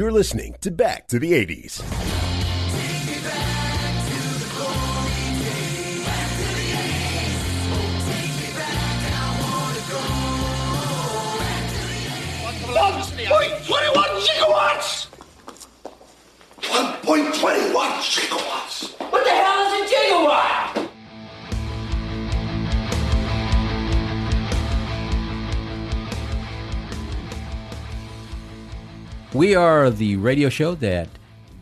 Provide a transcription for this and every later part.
You're listening to Back to the 80s. Point twenty-one gigawatts. One point twenty-one gigawatts. What the hell is a gigawatt? We are the radio show that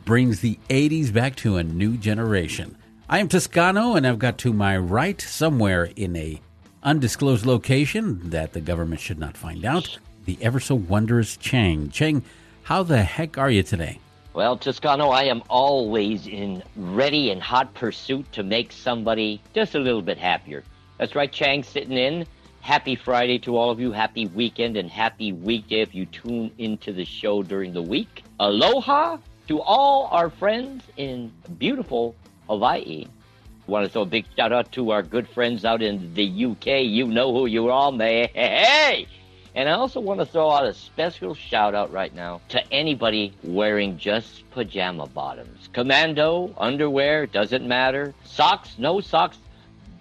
brings the 80s back to a new generation. I am Toscano, and I've got to my right, somewhere in a undisclosed location that the government should not find out, the ever so wondrous Chang. Chang, how the heck are you today? Well, Toscano, I am always in ready and hot pursuit to make somebody just a little bit happier. That's right, Chang sitting in. Happy Friday to all of you. Happy weekend and happy weekday if you tune into the show during the week. Aloha to all our friends in beautiful Hawaii. Want to throw a big shout out to our good friends out in the UK. You know who you are, man. Hey! And I also want to throw out a special shout out right now to anybody wearing just pajama bottoms. Commando, underwear, doesn't matter. Socks, no socks.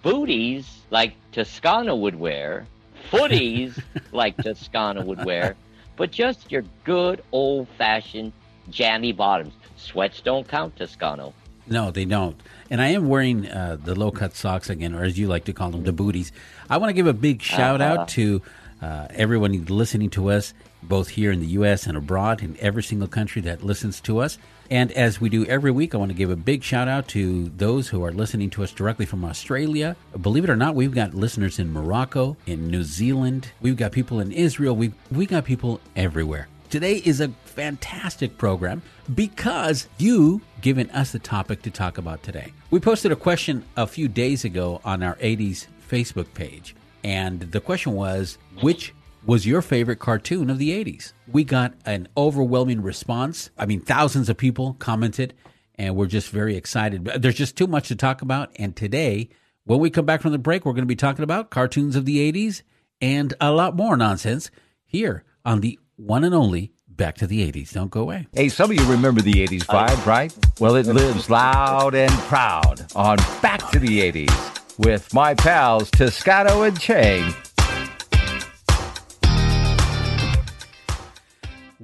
Booties like Toscano would wear. Footies like Toscano would wear. But just your good old fashioned jammy bottoms. Sweats don't count, Toscano. No, they don't. And I am wearing uh, the low cut socks again, or as you like to call them, the booties. I want to give a big shout Uh-huh. out to uh, everyone listening to us, both here in the U.S. and abroad, in every single country that listens to us. And as we do every week, I want to give a big shout out to those who are listening to us directly from Australia. Believe it or not, we've got listeners in Morocco, in New Zealand, we've got people in Israel, we've, we got people everywhere. Today is a fantastic program because you given us the topic to talk about today. We posted a question a few days ago on our 80s Facebook page, and the question was which was your favorite cartoon of the 80s? We got an overwhelming response. I mean, thousands of people commented, and we're just very excited. There's just too much to talk about, and today, when we come back from the break, we're going to be talking about cartoons of the 80s and a lot more nonsense here on the one and only Back to the 80s. Don't go away. Hey, some of you remember the 80s vibe, right? Well, it lives loud and proud on Back to the 80s with my pals Toscano and Chang.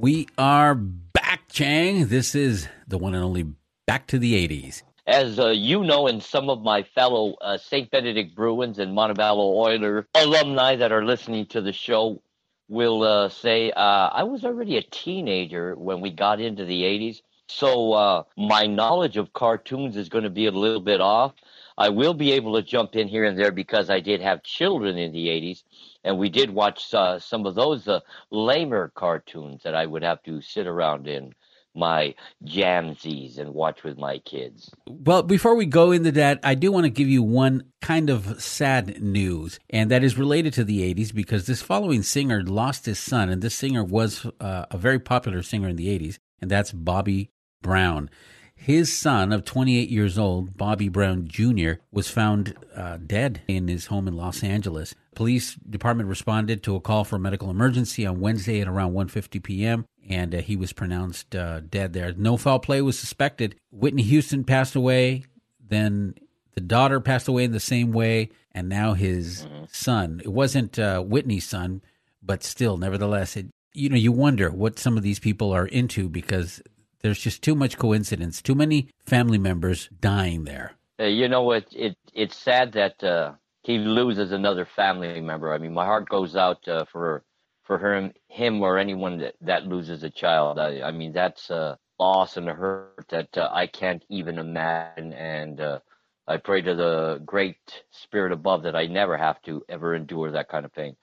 We are back, Chang. This is the one and only Back to the 80s. As uh, you know, and some of my fellow uh, St. Benedict Bruins and Montebello Oiler alumni that are listening to the show will uh, say, uh, I was already a teenager when we got into the 80s. So uh, my knowledge of cartoons is going to be a little bit off. I will be able to jump in here and there because I did have children in the 80s, and we did watch uh, some of those uh, lamer cartoons that I would have to sit around in my jamsies and watch with my kids. Well, before we go into that, I do want to give you one kind of sad news, and that is related to the 80s because this following singer lost his son, and this singer was uh, a very popular singer in the 80s, and that's Bobby Brown. His son of 28 years old, Bobby Brown Jr., was found uh, dead in his home in Los Angeles. Police department responded to a call for a medical emergency on Wednesday at around 1:50 p.m. and uh, he was pronounced uh, dead there. No foul play was suspected. Whitney Houston passed away. Then the daughter passed away in the same way, and now his son. It wasn't uh, Whitney's son, but still, nevertheless, it, you know, you wonder what some of these people are into because there's just too much coincidence, too many family members dying there. Uh, you know, it, it it's sad that uh, he loses another family member. I mean, my heart goes out uh, for for him, him or anyone that, that loses a child. I, I mean, that's a loss and a hurt that uh, I can't even imagine. And uh, I pray to the great spirit above that I never have to ever endure that kind of pain.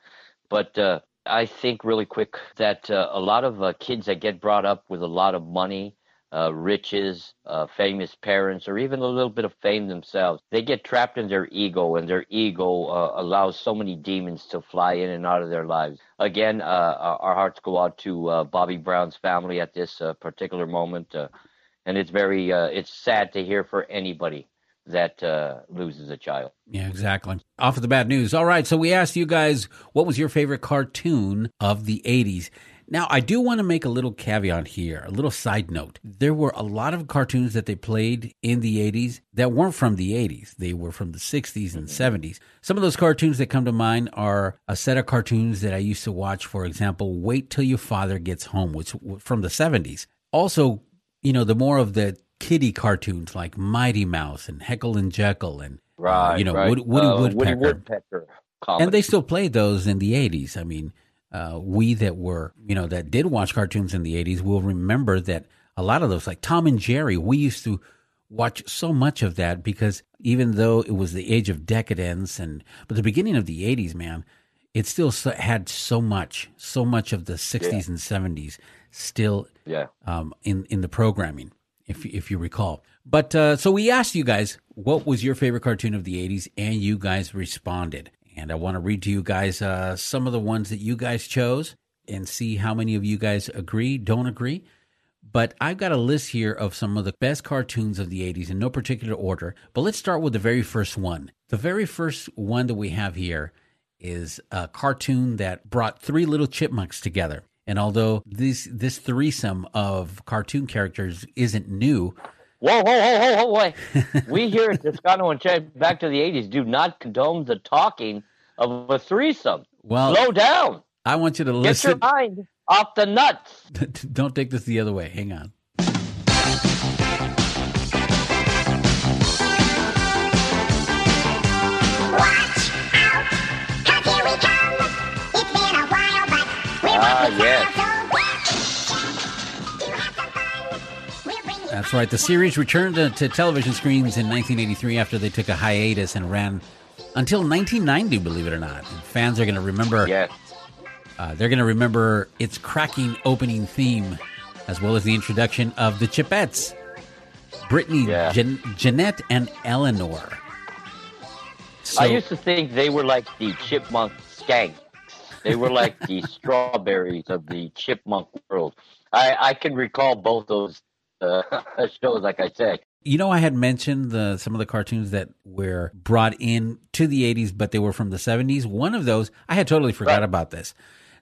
But uh, I think really quick that uh, a lot of uh, kids that get brought up with a lot of money, uh, riches, uh, famous parents, or even a little bit of fame themselves, they get trapped in their ego, and their ego uh, allows so many demons to fly in and out of their lives. Again, uh, our hearts go out to Bobby Brown's family at this particular moment, and it's very it's sad to hear for anybody that uh, loses a child. Yeah, exactly. Off of the bad news. All right, so we asked you guys what was your favorite cartoon of the 80s. Now, I do want to make a little caveat here, a little side note. There were a lot of cartoons that they played in the 80s that weren't from the 80s. They were from the 60s and 70s. Some of those cartoons that come to mind are a set of cartoons that I used to watch, for example, Wait Till Your Father Gets Home, which from the 70s. Also, you know, the more of the kiddie cartoons like Mighty Mouse and Heckle and Jeckle and right, uh, you know right. Woody, Woody uh, Woodpecker. Woody Woodpecker and they still played those in the 80s. I mean, uh, we that were, you know, that did watch cartoons in the 80s will remember that a lot of those, like Tom and Jerry, we used to watch so much of that because even though it was the age of decadence and, but the beginning of the 80s, man, it still had so much, so much of the 60s yeah. and 70s still yeah. um, in, in the programming if if you recall. But uh, so we asked you guys what was your favorite cartoon of the '80s, and you guys responded. And I want to read to you guys uh, some of the ones that you guys chose, and see how many of you guys agree, don't agree. But I've got a list here of some of the best cartoons of the 80s in no particular order. But let's start with the very first one. The very first one that we have here is a cartoon that brought three little chipmunks together. And although this this threesome of cartoon characters isn't new, whoa, whoa, whoa, whoa, whoa, wait! we here at Toscano and Check Back to the '80s do not condone the talking of a threesome. Well, slow down. I want you to listen. Get your mind off the nuts. Don't take this the other way. Hang on. Ah, yes. That's right. The series returned to, to, television screens in 1983 after they took a hiatus and ran until 1990, believe it or not. And fans are going to remember. Yes. Uh, they're going to remember its cracking opening theme, as well as the introduction of the Chipettes, Brittany, yeah. Jan- Jeanette, and Eleanor. So, I used to think they were like the chipmunk skank they were like the strawberries of the chipmunk world. I, I can recall both those uh, shows, like I said. You know, I had mentioned the, some of the cartoons that were brought in to the 80s, but they were from the 70s. One of those, I had totally forgot right. about this.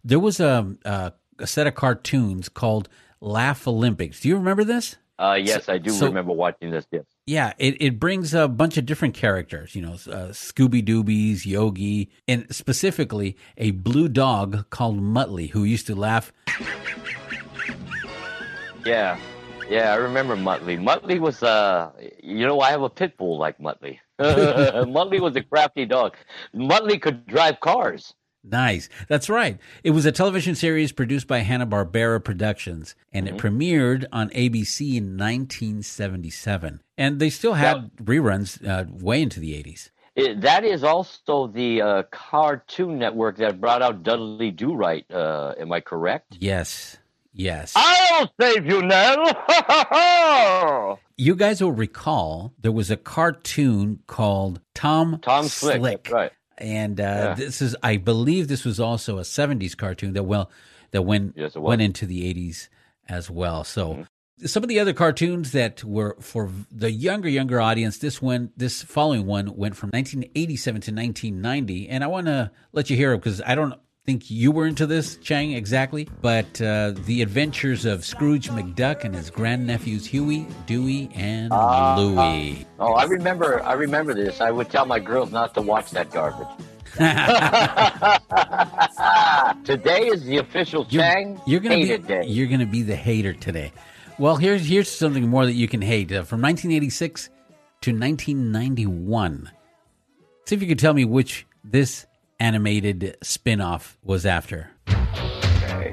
There was a, a, a set of cartoons called Laugh Olympics. Do you remember this? Uh, yes, so, I do so, remember watching this. Yes. Yeah, it, it brings a bunch of different characters, you know, uh, Scooby Doobies, Yogi, and specifically a blue dog called Muttley who used to laugh. Yeah, yeah, I remember Muttley. Muttley was, uh, you know, I have a pit bull like Muttley. Muttley was a crafty dog. Muttley could drive cars. Nice. That's right. It was a television series produced by Hanna-Barbera Productions, and mm-hmm. it premiered on ABC in 1977. And they still had reruns uh, way into the 80s. It, that is also the uh, Cartoon Network that brought out Dudley Do Right. Uh, am I correct? Yes. Yes. I'll save you, Nell. you guys will recall there was a cartoon called Tom Tom Slick. Slick. right and uh, yeah. this is I believe this was also a '70s cartoon that well that went yes, went into the '80s as well. So. Mm-hmm. Some of the other cartoons that were for the younger younger audience, this one, this following one, went from 1987 to 1990, and I want to let you hear it because I don't think you were into this, Chang, exactly. But uh, the adventures of Scrooge McDuck and his grandnephews Huey, Dewey, and uh, Louie. oh, I remember. I remember this. I would tell my girls not to watch that garbage. today is the official Chang you're, you're gonna be, day. You're going to be the hater today. Well, here's here's something more that you can hate uh, from 1986 to 1991. See if you can tell me which this animated spin-off was after. Okay.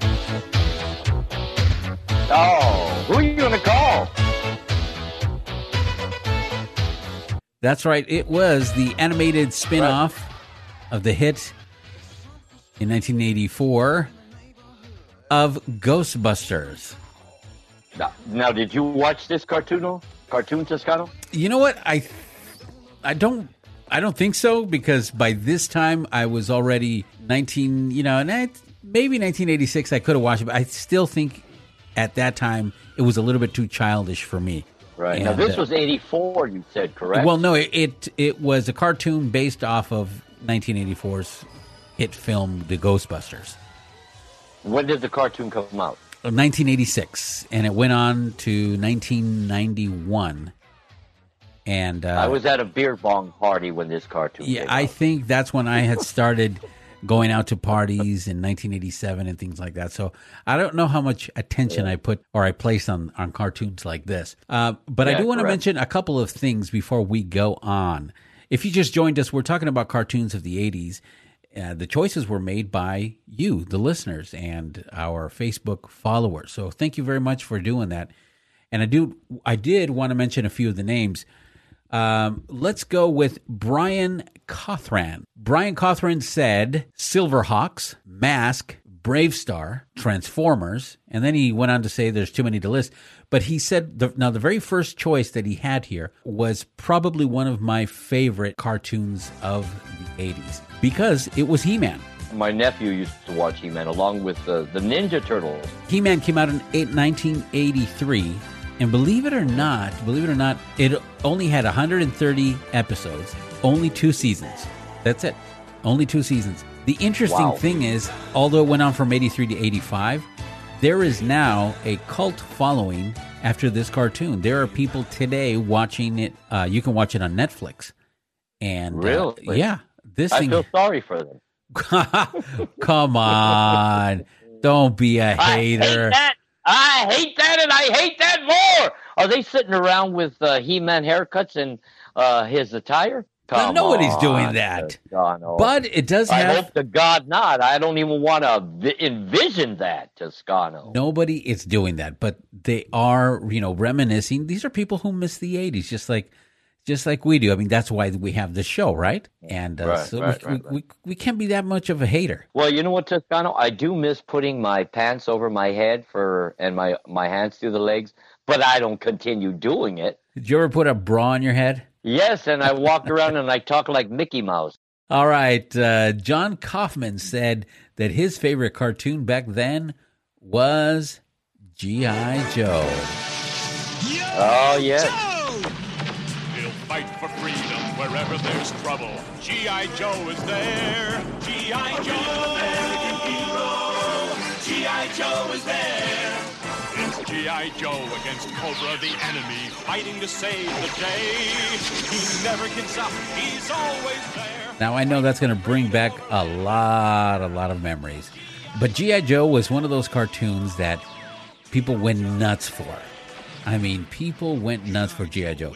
Oh, who are you going to call? That's right. It was the animated spin-off right. of the hit in 1984 of Ghostbusters. Now, now, did you watch this cartoon? Cartoon Toscano? You know what? I I don't I don't think so because by this time I was already 19, you know, and I, maybe 1986 I could have watched it, but I still think at that time it was a little bit too childish for me. Right. now this uh, was 84, you said, correct? Well, no, it, it it was a cartoon based off of 1984's hit film The Ghostbusters. when did the cartoon come out? 1986 and it went on to 1991 and uh, I was at a beer bong party when this cartoon yeah came i think that's when i had started going out to parties in 1987 and things like that. So i don't know how much attention i put or i placed on on cartoons like this. Uh, but i do want to mention a couple of things before we go on. If you just joined us we're talking about cartoons of the 80s uh, the choices were made by you, the listeners, and our Facebook followers. So thank you very much for doing that. And I do, I did want to mention a few of the names. Um, let's go with Brian Cothran. Brian Cothran said Silverhawks, Mask, BraveStarr, Transformers, and then he went on to say there's too many to list. But he said the, now the very first choice that he had here was probably one of my favorite cartoons of the 80s because it was He-Man. My nephew used to watch He-Man along with the, the Ninja Turtles. He-Man came out in 1983, and believe it or not, believe it or not, it only had 130 episodes, only two seasons. That's it, only two seasons. The interesting Wow. thing is, although it went on from 83 to 85, there is now a cult following after this cartoon. There are people today watching it. Uh, you can watch it on Netflix, and uh, Really? yeah, this I thing. feel sorry for them. Come on, don't be a I hate hater. that. I hate that, and I hate that more. Are they sitting around with uh, He-Man haircuts and uh, his attire? Come nobody's doing on, that. Toscano. But it does I have hope to God not. I don't even want to vi- envision that, Toscano. nobody is doing that, but they are, you know, reminiscing. These are people who miss the '80s, just like, just like we do. I mean, that's why we have this show, right? And uh, Right, so right, we, right, we, we we can't be that much of a hater. Well, you know what, Toscano? I do miss putting my pants over my head for and my my hands through the legs, but I don't continue doing it. Did you ever put a bra on your head? Yes, and I walk around and I talk like Mickey Mouse. All right. Uh, John Kaufman said that his favorite cartoon back then was G.I. Joe. Oh yes. Fight for freedom wherever there's trouble. G.I. Joe is there. G.I. Joe. American hero. G.I. Joe is there. It's G.I. Joe against Cobra, the enemy, fighting to save the day. He never gives up. He's always there. Now I know that's going to bring back a lot, a lot of memories. But GI Joe was one of those cartoons that people went nuts for. I mean, people went nuts for GI Joe.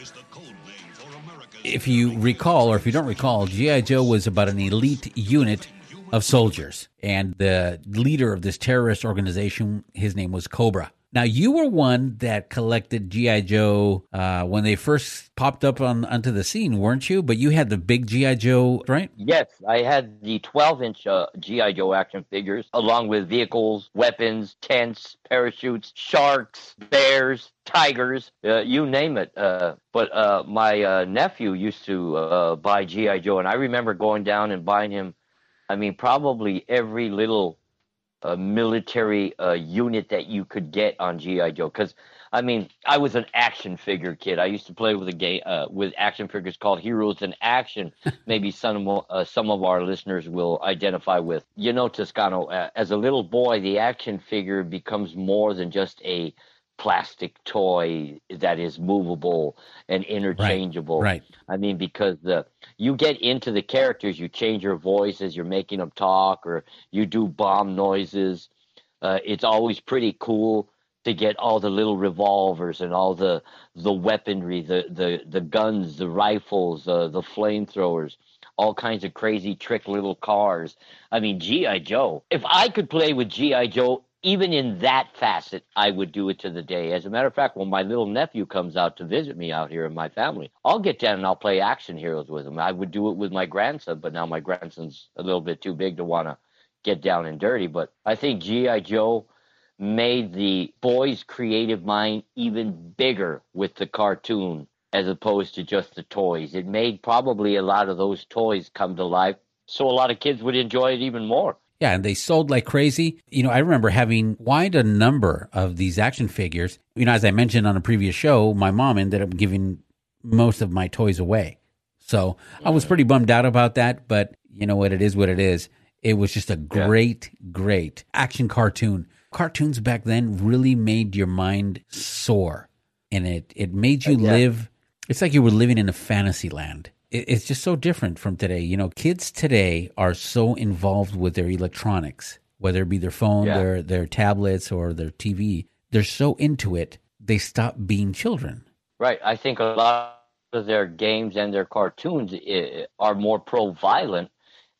If you recall, or if you don't recall, GI Joe was about an elite unit of soldiers, and the leader of this terrorist organization, his name was Cobra. Now, you were one that collected GI Joe uh, when they first popped up on onto the scene, weren't you? But you had the big GI Joe, right? Yes, I had the 12 inch uh, G.I. Joe action figures, along with vehicles, weapons, tents, parachutes, sharks, bears, tigers, uh, you name it. Uh, but uh, my uh, nephew used to uh, buy G.I. Joe, and I remember going down and buying him, I mean, probably every little uh, military uh, unit that you could get on GI Joe. Because I mean, I was an action figure kid. I used to play with a game uh, with action figures called Heroes in Action. Maybe some of, uh, some of our listeners will identify with. You know, Toscano. Uh, as a little boy, the action figure becomes more than just a plastic toy that is movable and interchangeable. right. right. I mean, because the you get into the characters, you change your voice as you're making them talk, or you do bomb noises. Uh, it's always pretty cool to get all the little revolvers and all the the weaponry, the the the guns, the rifles, uh, the flamethrowers, all kinds of crazy trick little cars. I mean, GI Joe. If I could play with GI Joe. Even in that facet, I would do it to the day. As a matter of fact, when my little nephew comes out to visit me out here in my family, I'll get down and I'll play action heroes with him. I would do it with my grandson, but now my grandson's a little bit too big to want to get down and dirty. But I think G.I. Joe made the boys' creative mind even bigger with the cartoon as opposed to just the toys. It made probably a lot of those toys come to life, so a lot of kids would enjoy it even more. Yeah, and they sold like crazy. You know, I remember having quite a number of these action figures. You know, as I mentioned on a previous show, my mom ended up giving most of my toys away. So I was pretty bummed out about that, but you know what? It is what it is. It was just a great, great action cartoon. Cartoons back then really made your mind soar and it, it made you uh, Yeah. live. It's like you were living in a fantasy land. It, it's just so different from today. You know, kids today are so involved with their electronics, whether it be their phone, Yeah. their, their tablets, or their TV. They're so into it, they stop being children. Right. I think a lot of their games and their cartoons are more pro violent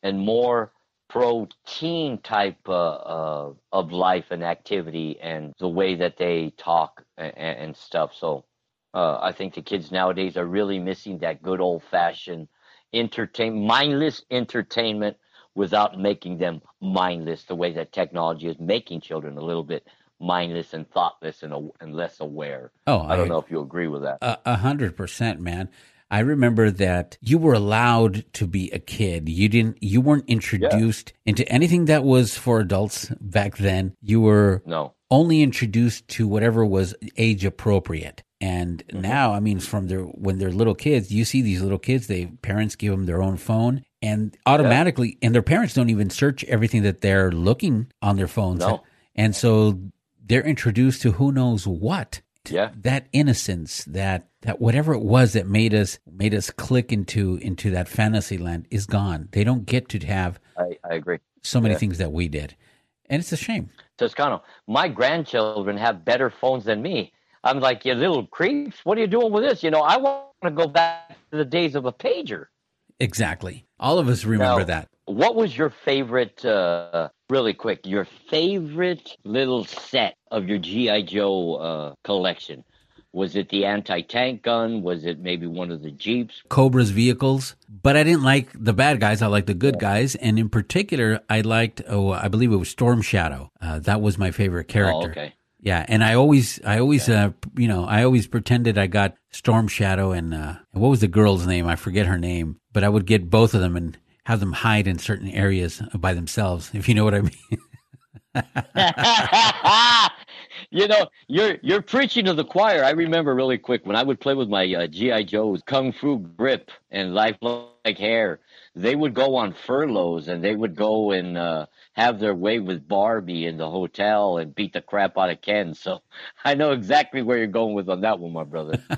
and more pro teen type uh, uh, of life and activity and the way that they talk and, and stuff. So uh, I think the kids nowadays are really missing that good old fashioned entertain mindless entertainment without making them mindless the way that technology is making children a little bit mindless and thoughtless and, and less aware. Oh, I don't know if you agree with that. A a hundred percent, man. I remember that you were allowed to be a kid. You didn't. You weren't introduced into anything that was for adults back then. You were No. only introduced to whatever was age appropriate. And mm-hmm. now, I mean, from their when they're little kids, you see these little kids. They parents give them their own phone, and automatically, and their parents don't even search everything that they're looking on their phones. No. And so they're introduced to who knows what Yeah. that innocence that that whatever it was that made us made us click into into that fantasy land is gone they don't get to have I, I agree. so many Yeah. things that we did and it's a shame Toscano, my grandchildren have better phones than me. I'm like, you little creeps, what are you doing with this? You know, I want to go back to the days of a pager. exactly all of us remember Now, that What was your favorite, uh, really quick, your favorite little set of your G.I. Joe uh, collection? Was it the anti tank gun? Was it maybe one of the Jeeps? cobra's vehicles but i didn't like the bad guys i liked the good guys and in particular i liked oh i believe it was storm shadow uh, that was my favorite character Oh, okay. Yeah, and I always, I always, uh, you know, I always pretended I got Storm Shadow and, uh, what was the girl's name? I forget her name, but I would get both of them and have them hide in certain areas by themselves, if you know what I mean. you know, you're you're preaching to the choir. I remember really quick when I would play with my uh, GI Joes, Kung Fu Grip and Life Like Hair. They would go on furloughs and they would go and uh, have their way with Barbie in the hotel and beat the crap out of Ken. So I know exactly where you're going with on that one, my brother.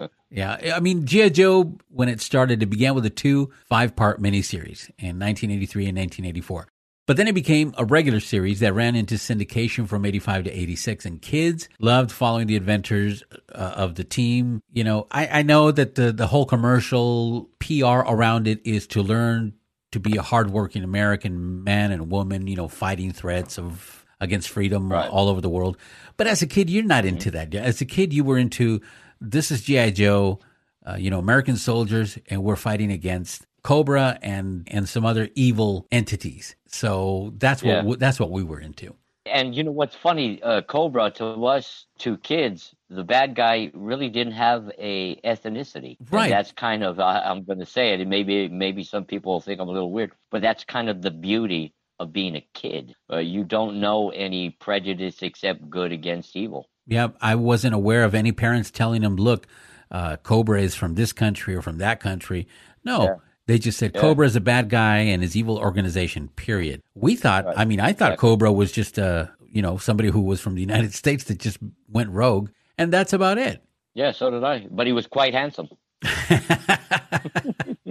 yeah, I mean, G.I. Joe, when it started, it began with a two five part miniseries in 1983 and 1984. But then it became a regular series that ran into syndication from 85 to 86, and kids loved following the adventures uh, of the team. You know, I, I know that the, the whole commercial PR around it is to learn to be a hardworking American man and woman, you know, fighting threats of against freedom Right. all over the world. But as a kid, you're not into that. As a kid, you were into this is GI Joe, uh, you know, American soldiers, and we're fighting against Cobra and and some other evil entities. So that's what Yeah. w- that's what we were into. And you know what's funny, uh, Cobra to us, to kids, the bad guy really didn't have a ethnicity. And Right. that's kind of I, I'm going to say it. And maybe maybe some people think I'm a little weird, but that's kind of the beauty of being a kid. Uh, you don't know any prejudice except good against evil. Yeah, I wasn't aware of any parents telling them, "Look, uh, Cobra is from this country or from that country." No, Yeah. They just said Yeah. Cobra is a bad guy and his evil organization. Period. We thought. I mean, I thought. Cobra was just uh, you know somebody who was from the United States that just went rogue, and that's about it. Yeah, so did I. But he was quite handsome.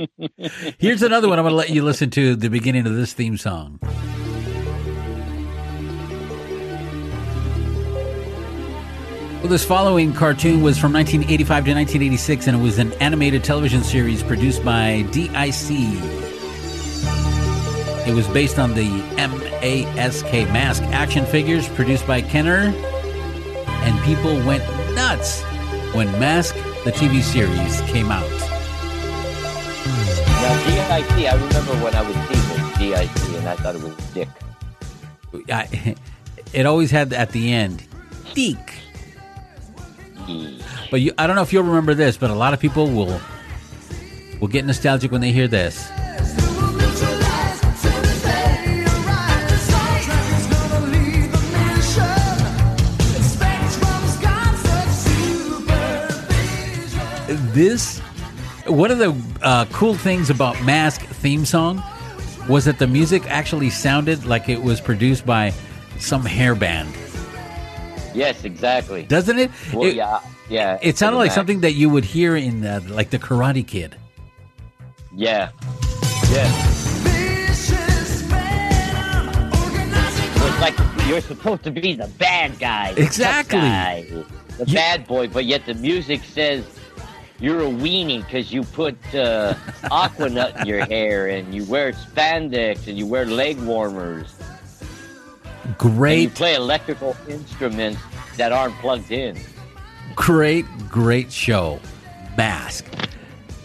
Here's another one. I'm going to let you listen to the beginning of this theme song. Well, this following cartoon was from 1985 to 1986, and it was an animated television series produced by DIC. It was based on the MASK Mask action figures produced by Kenner, and people went nuts when Mask, the TV series, came out. Now, DIC, I remember when I was seeing this, DIC, and I thought it was Dick. I, it always had at the end, Deek. But you, I don't know if you'll remember this, but a lot of people will will get nostalgic when they hear this. This one of the uh, cool things about Mask theme song was that the music actually sounded like it was produced by some hair band, Yes, exactly. doesn't it? Well, it, yeah, yeah. it sounded like Mac. something that you would hear in uh, like the Karate Kid. Yeah, yeah. So it's like you're supposed to be the bad guy, the tough Exactly. guy, the You- bad boy, but yet the music says you're a weenie because you put uh, Aqua Net in your hair and you wear spandex and you wear leg warmers and you Great, play electrical instruments that aren't plugged in. great, great show, Mask.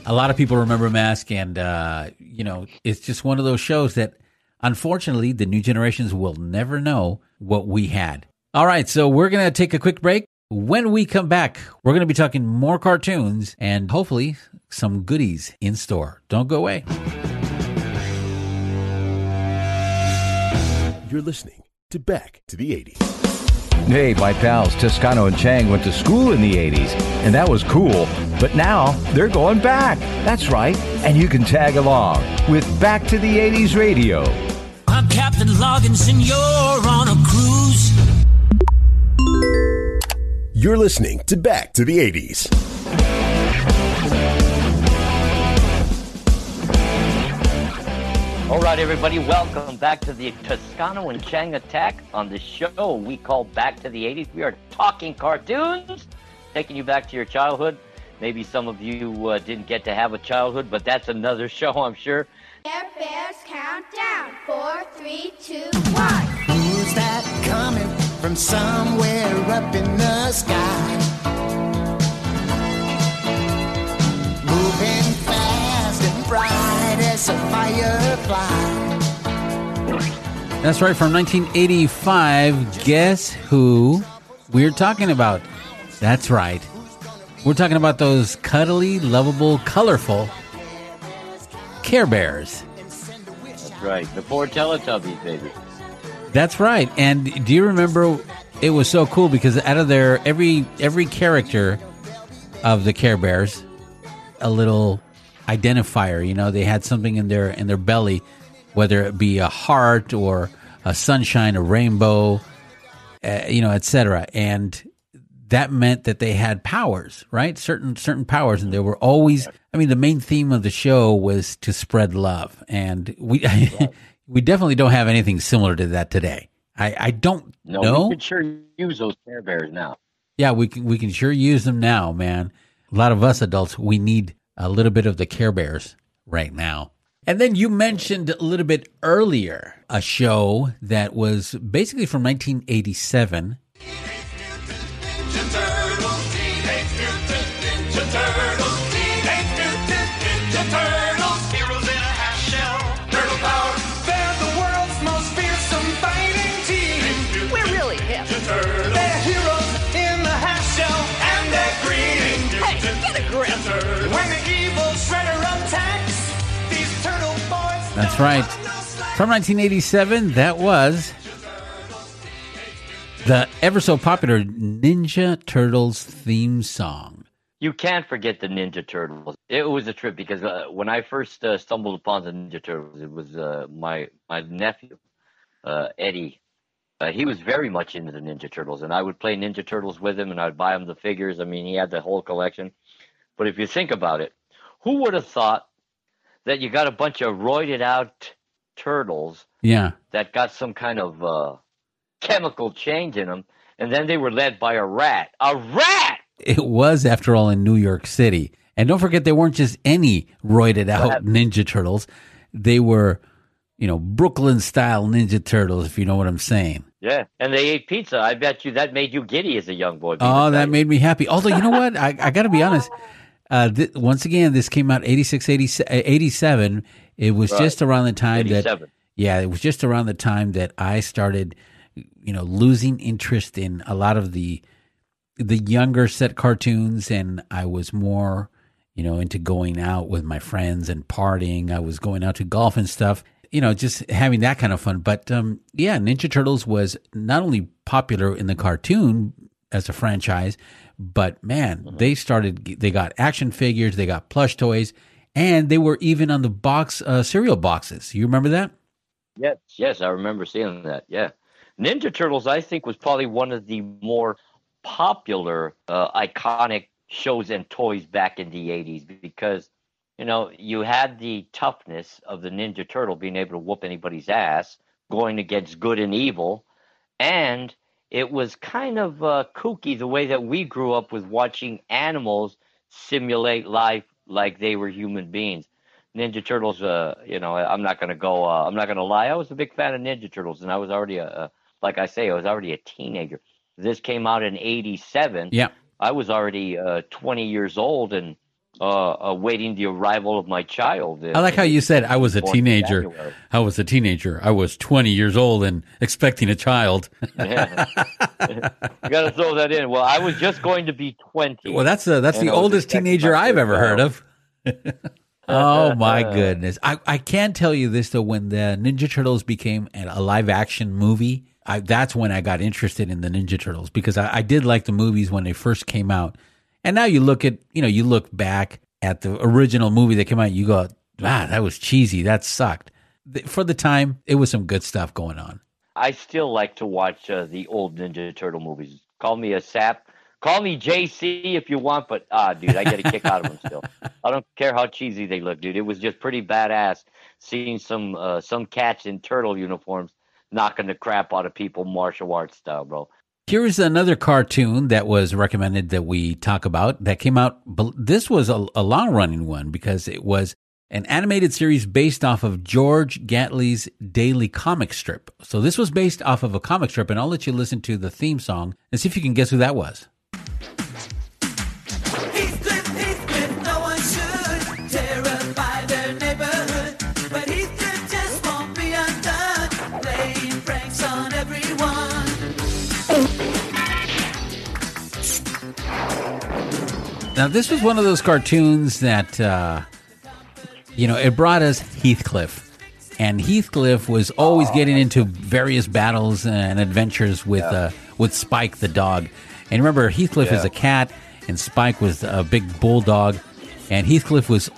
A lot of people remember Mask, and uh, you know, it's just one of those shows that, unfortunately, the new generations will never know what we had. All right, so we're gonna take a quick break. When we come back, we're gonna be talking more cartoons and hopefully some goodies in store. Don't go away. You're listening to Back to the 80s. Hey, my pals Toscano and Chang went to school in the 80s, and that was cool. But now they're going back. That's right. And you can tag along with Back to the 80s Radio. I'm Captain Loggins and you're on a cruise. You're listening to Back to the 80s. All right, everybody, welcome back to the Toscano and Chang Attack on the show we call Back to the 80s. We are talking cartoons, taking you back to your childhood. Maybe some of you uh, didn't get to have a childhood, but that's another show, I'm sure. Care Bears countdown. Four, three, two, one. Who's that coming from somewhere up in the sky? Moving fast and bright as a firefly. That's right, from 1985. Guess who we're talking about? That's right. We're talking about those cuddly, lovable, colorful Care Bears. That's right, the four Teletubbies, baby. That's right. And do you remember? It was so cool because out of their every every character of the Care Bears, a little identifier. You know, they had something in their in their belly, whether it be a heart or a sunshine, a rainbow, uh, you know, etc. And that meant that they had powers, right? Certain certain powers, and they were always. I mean, the main theme of the show was to spread love, and we we definitely don't have anything similar to that today. I I don't No, know. we could sure use those Care Bears now. Yeah, we can we can sure use them now, man. A lot of us adults we need a little bit of the Care Bears right now. And then you mentioned a little bit earlier a show that was basically from 1987. That's right. From 1987, that was the ever so popular Ninja Turtles theme song. You can't forget the Ninja Turtles. It was a trip because uh, when I first uh, stumbled upon the Ninja Turtles, it was uh, my my nephew uh, Eddie. Uh, he was very much into the Ninja Turtles, and I would play Ninja Turtles with him, and I'd buy him the figures. I mean, he had the whole collection. But if you think about it, who would have thought that you got a bunch of roided out turtles Yeah. that got some kind of uh, chemical change in them, and then they were led by a rat. A rat! It was, after all, in New York City. And don't forget, they weren't just any roided out Ninja Turtles. They were, you know, Brooklyn style Ninja Turtles, if you know what I'm saying. Yeah, and they ate pizza. I bet you that made you giddy as a young boy. Oh, that made me happy. Although, you know what? I, I got to be honest. Uh, th- once again, this came out 86, 87. It was Right. just around the time that Yeah, it was just around the time that I started, you know, losing interest in a lot of the the younger set cartoons, and I was more, you know, into going out with my friends and partying. I was going out to golf and stuff, you know, just having that kind of fun. But um, yeah, Ninja Turtles was not only popular in the cartoon as a franchise, but man, they started. They got action figures, they got plush toys, and they were even on the box uh, cereal boxes. You remember that? Yes, yes, I remember seeing that. Yeah, Ninja Turtles, I think, was probably one of the more popular, uh, iconic shows and toys back in the '80s because you know you had the toughness of the Ninja Turtle being able to whoop anybody's ass, going against good and evil, and it was kind of uh, kooky the way that we grew up with watching animals simulate life like they were human beings. Ninja Turtles, uh, you know, I'm not gonna go. Uh, I'm not gonna lie. I was a big fan of Ninja Turtles, and I was already a, a like I say, I was already a teenager. This came out in '87. Yeah. I was already uh, 20 years old and uh, awaiting the arrival of my child. I like how you said I was a teenager. I was a teenager. I was 20 years old and expecting a child. Yeah. you got to throw that in. Well, I was just going to be 20. Well, that's the that's the oldest teenager I've ever heard of. oh my goodness! I I can tell you this though: when the Ninja Turtles became a a live action movie, I, that's when I got interested in the Ninja Turtles because I, I did like the movies when they first came out, and now you look at you know you look back at the original movie that came out, you go, ah, that was cheesy, that sucked. For the time, it was some good stuff going on. I still like to watch uh, the old Ninja Turtle movies. Call me a sap. Call me JC if you want, but ah, dude, I get a kick out of them still. I don't care how cheesy they look, dude. It was just pretty badass seeing some uh, some cats in turtle uniforms knocking the crap out of people martial arts style, bro. Here is another cartoon that was recommended that we talk about that came out. This was a, a long running one because it was an animated series based off of George Gately's daily comic strip. So this was based off of a comic strip, and I'll let you listen to the theme song and see if you can guess who that was. Now, this was one of those cartoons that, uh, you know, it brought us Heathcliff. And Heathcliff was always getting into various battles and adventures with uh, with Spike the dog. And remember, Heathcliff is a cat, and Spike was a big bulldog. And Heathcliff was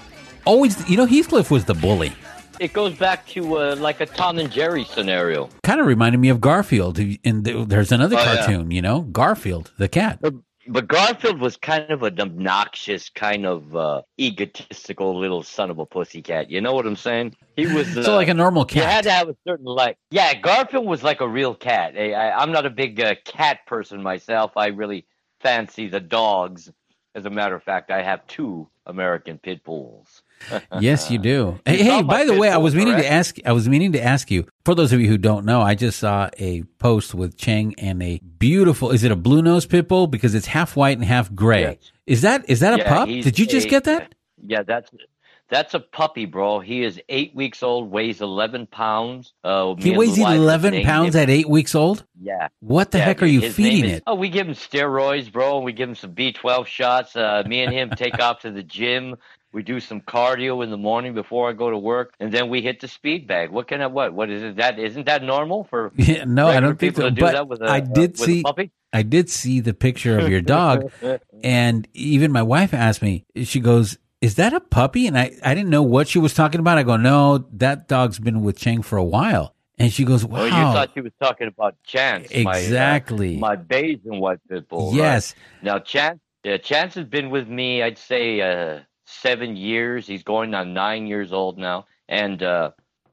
always, you know, Heathcliff was the bully. It goes back to uh, like a Tom and Jerry scenario. Kind of reminded me of Garfield. And there's another Oh, yeah. cartoon, you know, Garfield, the cat. But, but Garfield was kind of an obnoxious, kind of uh, egotistical little son of a pussycat. You know what I'm saying? He was uh, So like a normal cat. You had to have a certain like. Yeah, Garfield was like a real cat. I, I, I'm not a big uh, cat person myself. I really fancy the dogs. As a matter of fact, I have two American pit bulls. Yes, you do. Hey, hey, by the way, I was meaning to ask. I was meaning to ask you. For those of you who don't know, I just saw a post with Chang and a beautiful. Is it a blue nose pit bull? Because it's half white and half gray. Yes. Is that is that a pup? Did you just a- get that? Yeah, that's that's a puppy, bro. He is eight weeks old, weighs eleven pounds. Uh, He weighs the wife have eleven pounds him- at eight weeks old. Yeah. What the Yeah, heck are you feeding is- it? Oh, we give him steroids, bro. We give him some B12 shots. Uh, me and him take off to the gym. We do some cardio in the morning before I go to work, and then we hit the speed bag. What can I? What? What is it? That isn't that normal for? Yeah, no, I don't think people so. to do But that with a- I uh, did a see. puppy? I did see the picture of your dog, and even my wife asked me. She goes, "Is that a puppy?" And I, I didn't know what she was talking about. I go, "No, that dog's been with Chang for a while." And she goes, "Wow." Oh, you thought she was talking about Chance, my, uh, Exactly. my beige and white pit bull. right? Yes. Now Chance, uh, Chance has been with me. I'd say uh, seven years. He's going on nine years old now, and uh,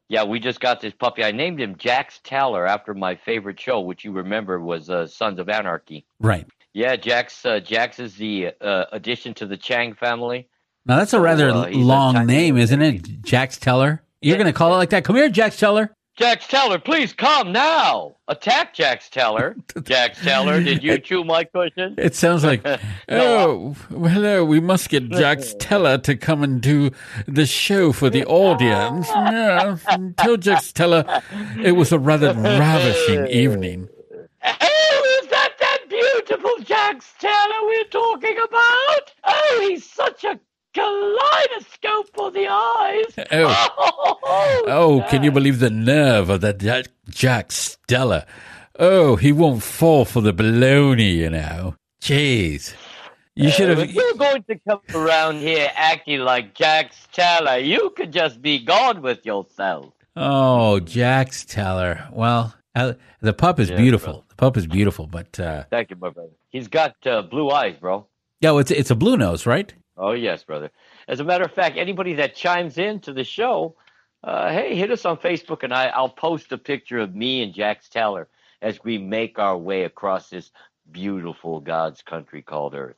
yeah, we just got this puppy. I named him Jax Teller after my favorite show, which you remember was uh, Sons of Anarchy. Right. Yeah, Jax. Uh, Jax is the uh, addition to the Chang family. Now that's a rather uh, long name, isn't it? Jax Teller. You're Yeah. going to call it like that? Come here, Jax Teller. Jax Teller, please come now. Attack Jax Teller. Jax Teller, did you chew my cushion? It sounds like, oh, well, hello, we must get Jax Teller to come and do the show for the audience. Yeah, tell Jax Teller it was a rather ravishing evening. Oh, is that that beautiful Jax Teller we're talking about? Oh, he's such a kaleidoscope for the eyes. Oh, oh, can you believe the nerve of that Jack, Jax Teller? Oh, he won't fall for the baloney, you know. Jeez. You should have. If have. you're going to come around here acting like Jax Teller, you could just be gone with yourself. Oh, Jax Teller. Well, uh, the pup is Yeah, beautiful. The pup is beautiful, but uh, Thank you, my brother. He's got uh, blue eyes, bro. yeah, it's it's a blue nose, right? Oh, yes, brother. As a matter of fact, anybody that chimes in to the show, uh, hey, hit us on Facebook and I, I'll post a picture of me and Jax Teller as we make our way across this beautiful God's country called Earth.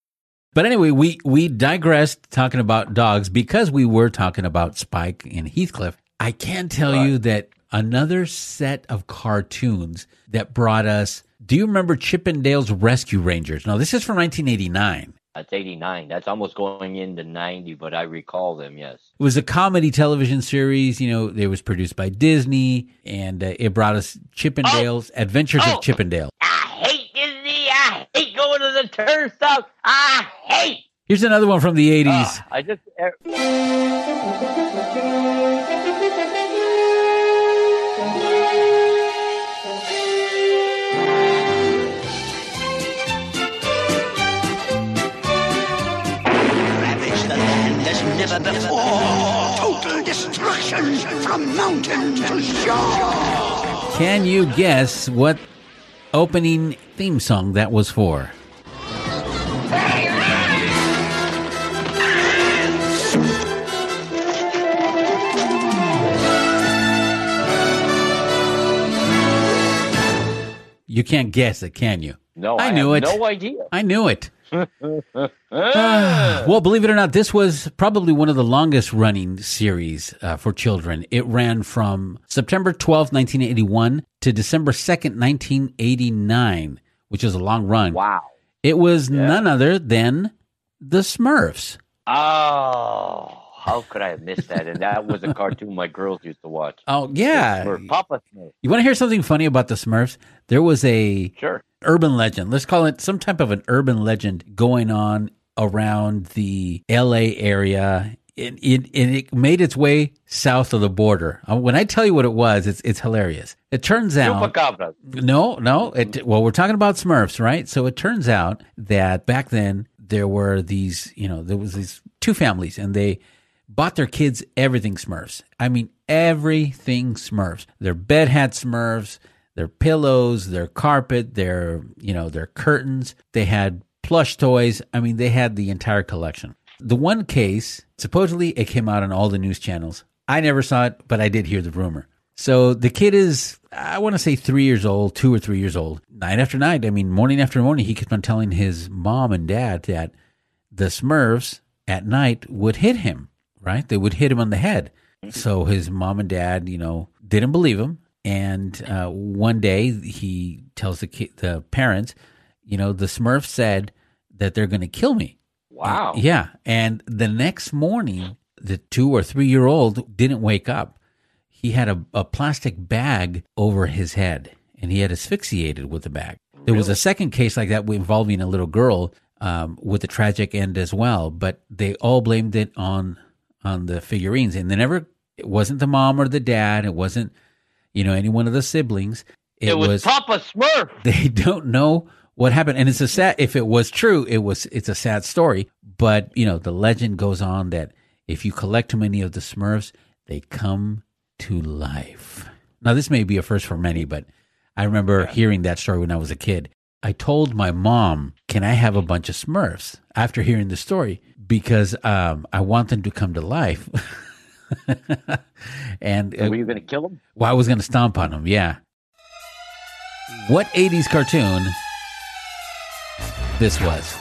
But anyway, we we digressed talking about dogs because we were talking about Spike and Heathcliff. I can tell you that another set of cartoons that brought us. Do you remember Chip 'n Dale's Rescue Rangers? No, this is from 1989. That's 89. That's almost going into 90, but I recall them, yes. It was a comedy television series. You know, it was produced by Disney, and uh, it brought us Chip 'n Dales Adventures Oh. of Chippendale. I hate hate going to the turnstile. I hate. Here's another one from the 80s. Ah, I just. Ravage the land as never before. Total destruction from mountain to shore. Can you guess what opening theme song that was for? You can't guess it, can you? No, I I, knew it. no idea. I knew it. well, believe it or not, this was probably one of the longest running series uh, for children. It ran from September twelfth, 1981 to December 2nd, 1989, which is a long run. Wow. It was none other than the Smurfs. Oh, how could I have missed that? And that was a cartoon my girls used to watch. Oh, yeah. Smurf, Papa Smurf. You want to hear something funny about the Smurfs? There was a Sure. urban legend. Let's call it some type of an urban legend going on around the LA area. It, it, and it made its way south of the border. Uh, When I tell you what it was, it's it's hilarious. It turns out Chupacabras. no, no. It, well, we're talking about Smurfs, right? So it turns out that back then there were these, you know, there was these two families, and they bought their kids everything Smurfs. I mean, everything Smurfs. Their bed had Smurfs, their pillows, their carpet, their, you know, their curtains. They had plush toys. I mean, they had the entire collection. The one case, supposedly it came out on all the news channels. I never saw it, but I did hear the rumor. So the kid is, I want to say three years old, two or three years old. Night after night, I mean, morning after morning, he kept on telling his mom and dad that the Smurfs at night would hit him, right? They would hit him on the head. So his mom and dad, you know, didn't believe him. And uh, one day he tells the ki- the parents, you know, the Smurfs said that they're going to kill me. Wow. Yeah. And the next morning, the two or three year old didn't wake up. He had a, a plastic bag over his head and he had asphyxiated with the bag. There was a second case like that involving a little girl um, with a tragic end as well, but they all blamed it on on the figurines, and they never. It wasn't the mom or the dad. It wasn't you know any one of the siblings. It, was, Papa Smurf. they don't know what happened and it's a sad if it was true it was it's a sad story but you know the legend goes on that if you collect too many of the smurfs they come to life Now, this may be a first for many, but I remember hearing that story when I was a kid. I told my mom, "Can I have a bunch of Smurfs?" After hearing the story, because um, I want them to come to life. and uh, Were you going to kill them? well, I was going to stomp on them. Yeah. What '80s cartoon this was?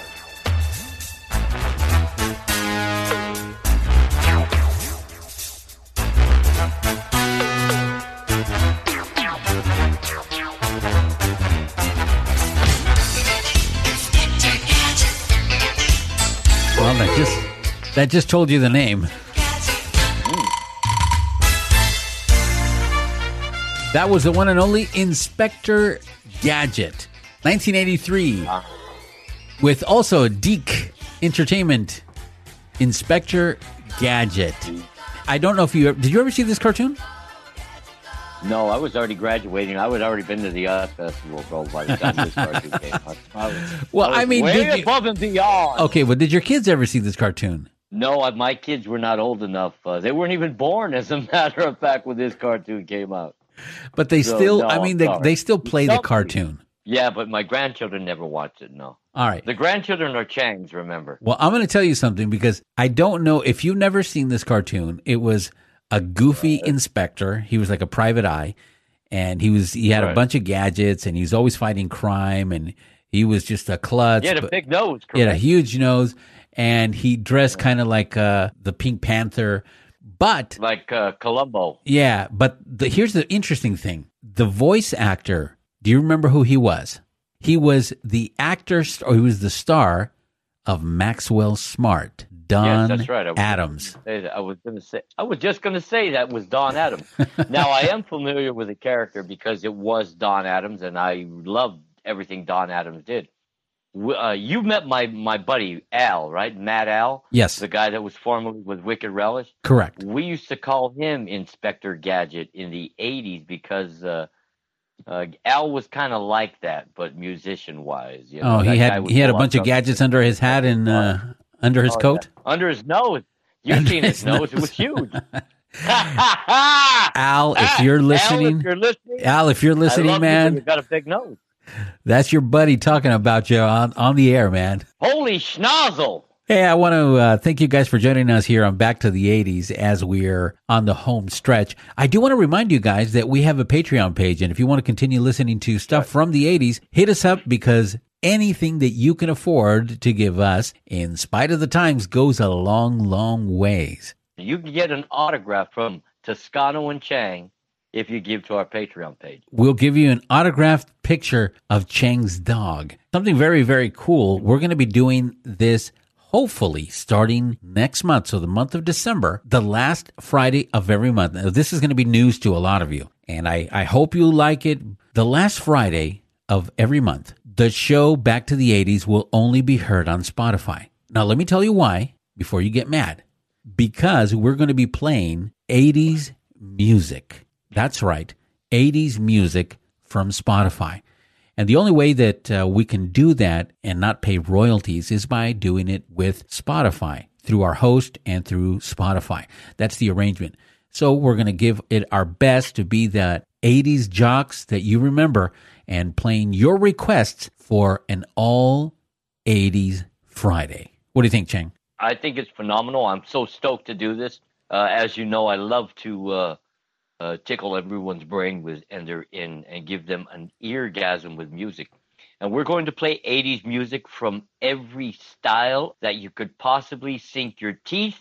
Well, that just that just told you the name. That was the one and only Inspector Gadget, 1983, ah. With also DIC Entertainment. Inspector Gadget. I don't know if you did. You ever see this cartoon? No, I was already graduating. I would already been to the art festival, bro, by the time this cartoon came out. I was, Well, I, I mean, way did you- above and beyond. Okay, but did your kids ever see this cartoon? No, I- my kids were not old enough. Uh, they weren't even born, as a matter of fact, when this cartoon came out. But they So, still, no, I mean, they, they still play the cartoon. Yeah, but my grandchildren never watched it. No, All right. the grandchildren are Changs. Remember? Well, I'm going to tell you something because I don't know if you've never seen this cartoon. It was a goofy inspector. He was like a private eye, and he was he had a bunch of gadgets, and he's always fighting crime, and he was just a klutz. He had a big nose. he had a huge nose, and he dressed kind of like uh, the Pink Panther. But like uh, Columbo. yeah, but the, here's the interesting thing: the voice actor. Do you remember who he was? He was the actor, or he was the star of Maxwell Smart, Don yes, that's right. I was Adams. I was going to say. I was just going to say that was Don Adams. now I am familiar with the character because it was Don Adams, and I loved everything Don Adams did. Uh, you met my my buddy Al, right? Matt Al. Yes. The guy that was formerly with Wicked Relish. Correct. We used to call him Inspector Gadget in the '80s because uh, uh, Al was kind of like that, but musician wise. You know, oh, he had he had a bunch of gadgets under his hat and uh, under his Oh, coat. yeah. under his nose. You've seen his, his nose. It was huge. Al, if you're listening, Al, if you're listening, Al, if you're listening, man, you got a big nose. that's your buddy talking about you on on the air, man. Holy schnozzle! Hey, I want to uh, thank you guys for joining us here on Back to the 80s as we're on the home stretch. I do want to remind you guys that we have a Patreon page, and if you want to continue listening to stuff from the 80s, hit us up because anything that you can afford to give us, in spite of the times, goes a long, long ways. You can get an autograph from Toscano and Chang if you give to our Patreon page. We'll give you an autographed picture of Chang's dog. Something very, very cool. We're going to be doing this hopefully starting next month. So the month of December, the last Friday of every month. Now, this is going to be news to a lot of you. And I, I hope you like it. The last Friday of every month, the show Back to the 80s will only be heard on Spotify. Now, let me tell you why before you get mad. Because we're going to be playing 80s music. That's right, 80s music from Spotify. And the only way that uh, we can do that and not pay royalties is by doing it with Spotify through our host and through Spotify. That's the arrangement. So we're going to give it our best to be that 80s jocks that you remember and playing your requests for an all 80s Friday. What do you think, Chang? I think it's phenomenal. I'm so stoked to do this. Uh, as you know, I love to uh, uh, tickle everyone's brain with and they're in and give them an eargasm with music. And we're going to play 80s music from every style that you could possibly sink your teeth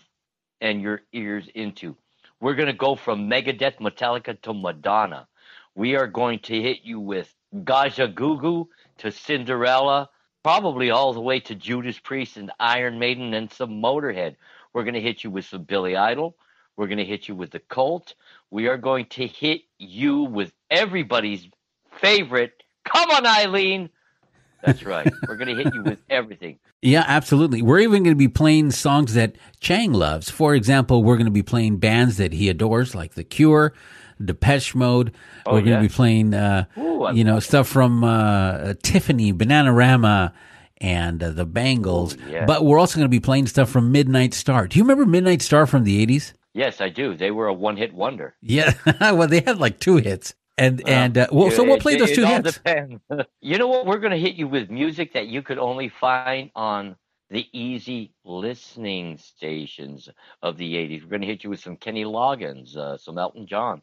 and your ears into. We're going to go from Megadeth, Metallica to Madonna. We are going to hit you with Kajagoogoo to Cinderella, probably all the way to Judas Priest and Iron Maiden and some Motorhead. We're going to hit you with some Billy Idol. We're going to hit you with the Cult. We are going to hit you with everybody's favorite. Come on, Eileen. That's right. We're going to hit you with everything. Yeah, absolutely. We're even going to be playing songs that Chang loves. For example, we're going to be playing bands that he adores, like The Cure, Depeche Mode. Oh, we're going to be playing, uh, Ooh, you know, stuff from uh, Tiffany, Bananarama, and uh, the Bangles. yeah. But we're also going to be playing stuff from Midnight Star. Do you remember Midnight Star from the 80s? Yes, I do. They were a one-hit wonder. Yeah, well, they had like two hits, and and uh, well, so we'll play it- those two hits. you know what? We're going to hit you with music that you could only find on the easy listening stations of the 80s. We're going to hit you with some Kenny Loggins, uh, some Elton John.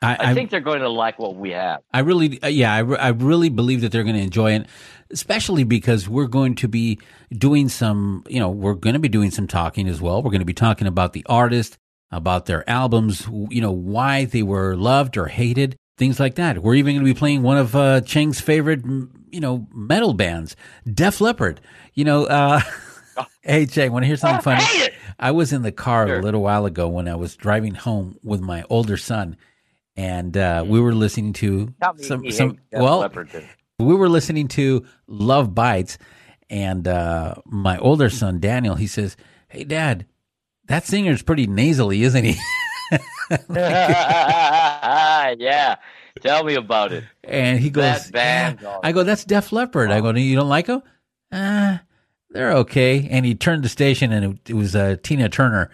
I, I, think they're going to like what we have. I really, uh, yeah, I, I really believe that they're going to enjoy it, especially because we're going to be doing some, you know, we're going to be doing some talking as well. We're going to be talking about the artist, about their albums, you know, why they were loved or hated, things like that. We're even going to be playing one of uh, Chang's favorite, you know, metal bands, Def Leppard. You know, uh, hey Cheng, want to hear something funny? I was in the car a little while ago when I was driving home with my older son, and uh, we were listening to me some some well, we were listening to Love Bites, and uh, my older son Daniel, he says, "Hey, Dad, that singer's pretty nasally, isn't he?" yeah, tell me about it. and he goes. "Yeah." I go, "That's Def Leppard." I go, "You don't like them?" Uh, they're okay. And he turned the station, and it, it was uh, Tina Turner,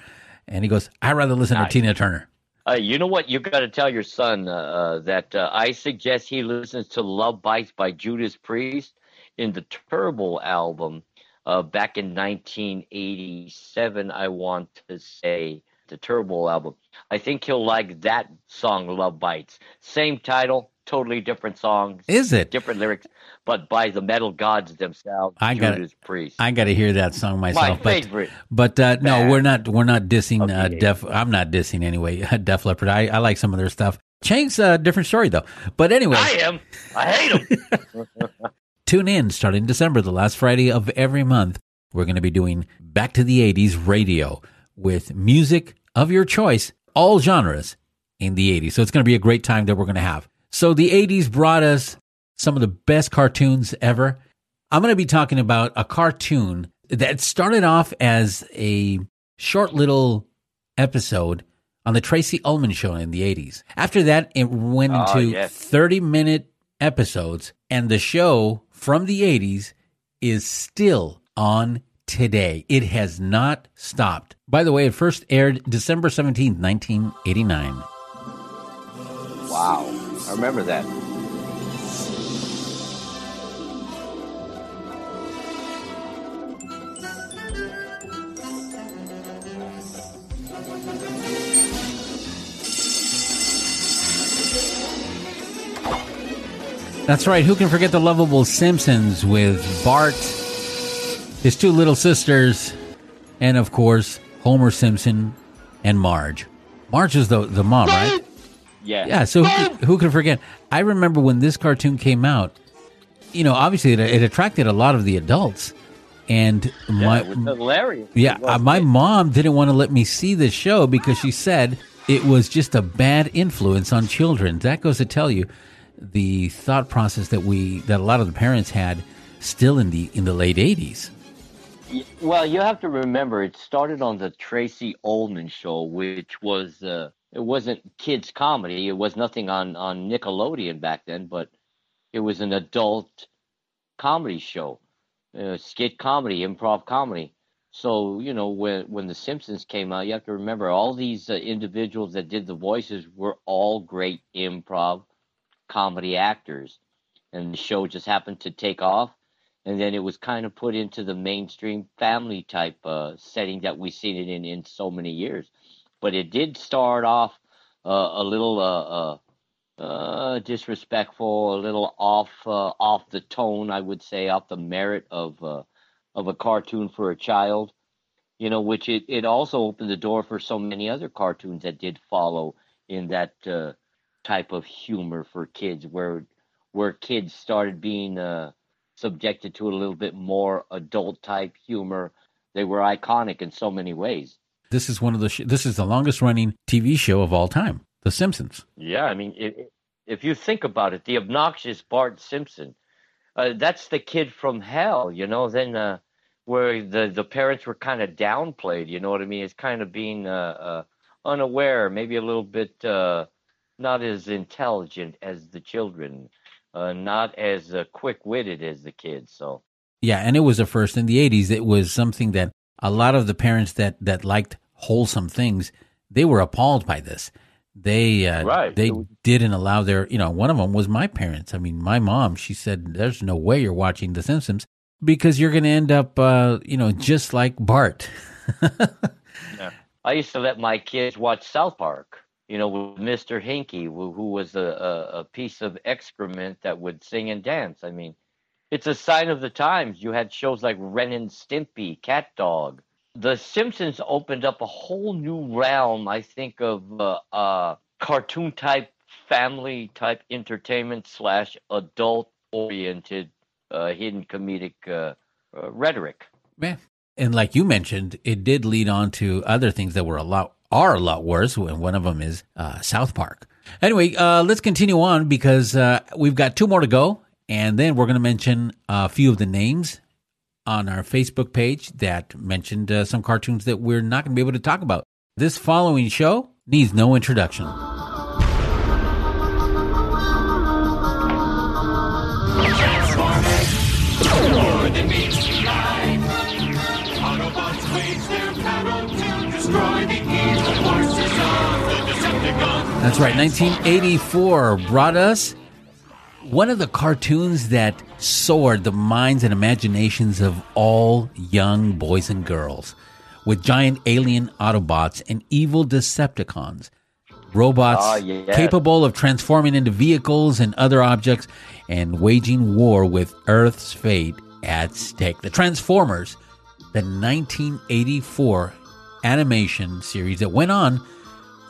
and he goes, "I'd rather listen Nice. to Tina Turner." Uh, you know what? You've got to tell your son uh, uh, that uh, I suggest he listens to "Love Bites" by Judas Priest in the Turbo album uh, back in 1987. I want to say the Turbo album. I think he'll like that song, "Love Bites." Same title, totally different song. Is it? different lyrics, but by the metal gods themselves? I got Judas Priest. I got to hear that song myself. but favorite but uh, no, we're not. We're not dissing of the uh, Def. I'm not dissing anyway. Def Leppard. I, I like some of their stuff. Chang's a different story though. But anyway, I am. I hate him. tune in starting December, the last Friday of every month. We're going to be doing Back to the 80s radio with music of your choice, all genres in the 80s. So it's going to be a great time that we're going to have. So the 80s brought us some of the best cartoons ever. I'm going to be talking about a cartoon that started off as a short little episode on the Tracey Ullman show in the 80s. After that, it went Oh, into yes. 30 minute episodes, and the show from the 80s is still on today. It has not stopped. By the way, it first aired December 17th, 1989. Wow, I remember that. That's right. Who can forget the lovable Simpsons with Bart, his two little sisters, and of course, Homer Simpson and Marge. Marge is the, the mom, right? Yeah. Yeah, so who who could forget? I remember when this cartoon came out, you know, obviously it, it attracted a lot of the adults. And my, it was hilarious. yeah, uh, my mom didn't want to let me see this show because she said it was just a bad influence on children. That goes to tell you the thought process that we that a lot of the parents had still in the in the late eighties. Well, you have to remember it started on the Tracey Ullman show, which was uh, it wasn't kids comedy. It was nothing on on Nickelodeon back then, but it was an adult comedy show, uh, skit comedy, improv comedy. So you know when when the Simpsons came out, you have to remember all these uh, individuals that did the voices were all great improv comedy actors, and the show just happened to take off and then it was kind of put into the mainstream family type uh, setting that we've seen it in in so many years. But it did start off uh, a little uh, uh, uh, disrespectful, a little off uh, off the tone, I would say, off the merit of uh, of a cartoon for a child. You know, which it, it also opened the door for so many other cartoons that did follow in that uh, type of humor for kids, where where kids started being uh, subjected to a little bit more adult type humor. They were iconic in so many ways. This is one of the sh- this is the longest running TV show of all time, The Simpsons. Yeah, I mean, if, if you think about it, the obnoxious Bart Simpson, uh, that's the kid from hell, you know. Then uh, where the the parents were kind of downplayed, you know what I mean? It's kind of being uh, uh, unaware, maybe a little bit uh, not as intelligent as the children, uh, not as uh, quick witted as the kids. So Yeah, and it was a first in the 80s. It was something that a lot of the parents that that liked wholesome things they were appalled by this. They uh, Right. they didn't allow their you know one of them was my parents. I mean, my mom. She said, "There's no way you're watching The Simpsons because you're going to end up uh, you know just like Bart." I used to let my kids watch South Park, you know, with Mr. Hankey, who, who was a, a, a piece of excrement that would sing and dance. I mean, it's a sign of the times. You had shows like Ren and Stimpy, Cat Dog. The Simpsons opened up a whole new realm, I think, of uh, uh, cartoon type, family type entertainment slash adult oriented uh, hidden comedic uh, uh, rhetoric. Man. And like you mentioned, it did lead on to other things that were a lot are a lot worse. And one of them is uh, South Park. Anyway, uh, let's continue on because uh, we've got two more to go, and then we're going to mention a few of the names on our Facebook page that mentioned uh, some cartoons that we're not going to be able to talk about. This following show needs no introduction. That's right. 1984 brought us one of the cartoons that soared the minds and imaginations of all young boys and girls with giant alien Autobots and evil Decepticons. Robots Ah, yes. capable of transforming into vehicles and other objects and waging war with Earth's fate at stake. The Transformers, the 1984 animation series that went on